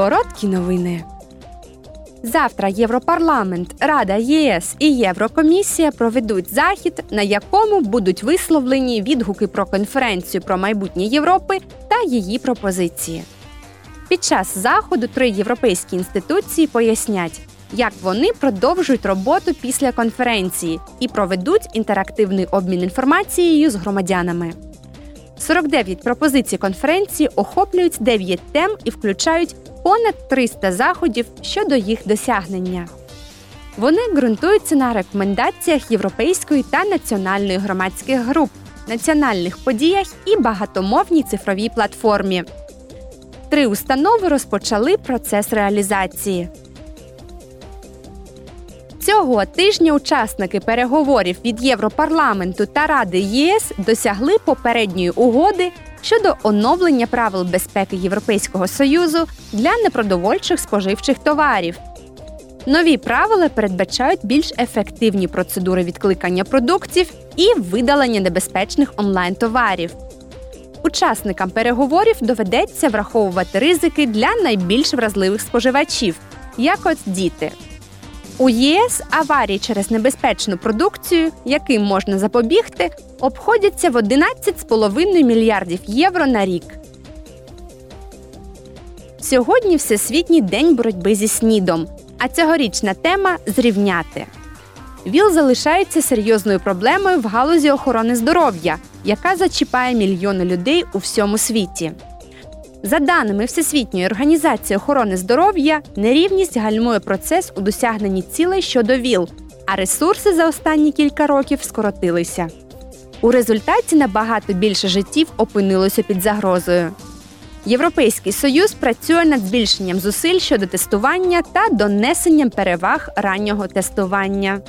Короткі новини. Завтра Європарламент, Рада ЄС і Єврокомісія проведуть захід, на якому будуть висловлені відгуки про конференцію про майбутнє Європи та її пропозиції. Під час заходу три європейські інституції пояснять, як вони продовжують роботу після конференції і проведуть інтерактивний обмін інформацією з громадянами. 49 пропозицій конференції охоплюють 9 тем і включають понад 300 заходів щодо їх досягнення. Вони ґрунтуються на рекомендаціях європейської та національної громадських груп, національних подіях і багатомовній цифровій платформі. Три установи розпочали процес реалізації. Цього тижня учасники переговорів від Європарламенту та Ради ЄС досягли попередньої угоди щодо оновлення правил безпеки Європейського союзу для непродовольчих споживчих товарів. Нові правила передбачають більш ефективні процедури відкликання продуктів і видалення небезпечних онлайн-товарів. Учасникам переговорів доведеться враховувати ризики для найбільш вразливих споживачів, як от діти. У ЄС аварії через небезпечну продукцію, яким можна запобігти, обходяться в 11,5 мільярдів євро на рік. Сьогодні Всесвітній день боротьби зі снідом, а цьогорічна тема зрівняти. ВІЛ залишається серйозною проблемою в галузі охорони здоров'я, яка зачіпає мільйони людей у всьому світі. За даними Всесвітньої організації охорони здоров'я, нерівність гальмує процес у досягненні цілей щодо ВІЛ, а ресурси за останні кілька років скоротилися. У результаті набагато більше життів опинилося під загрозою. Європейський союз працює над збільшенням зусиль щодо тестування та донесенням переваг раннього тестування.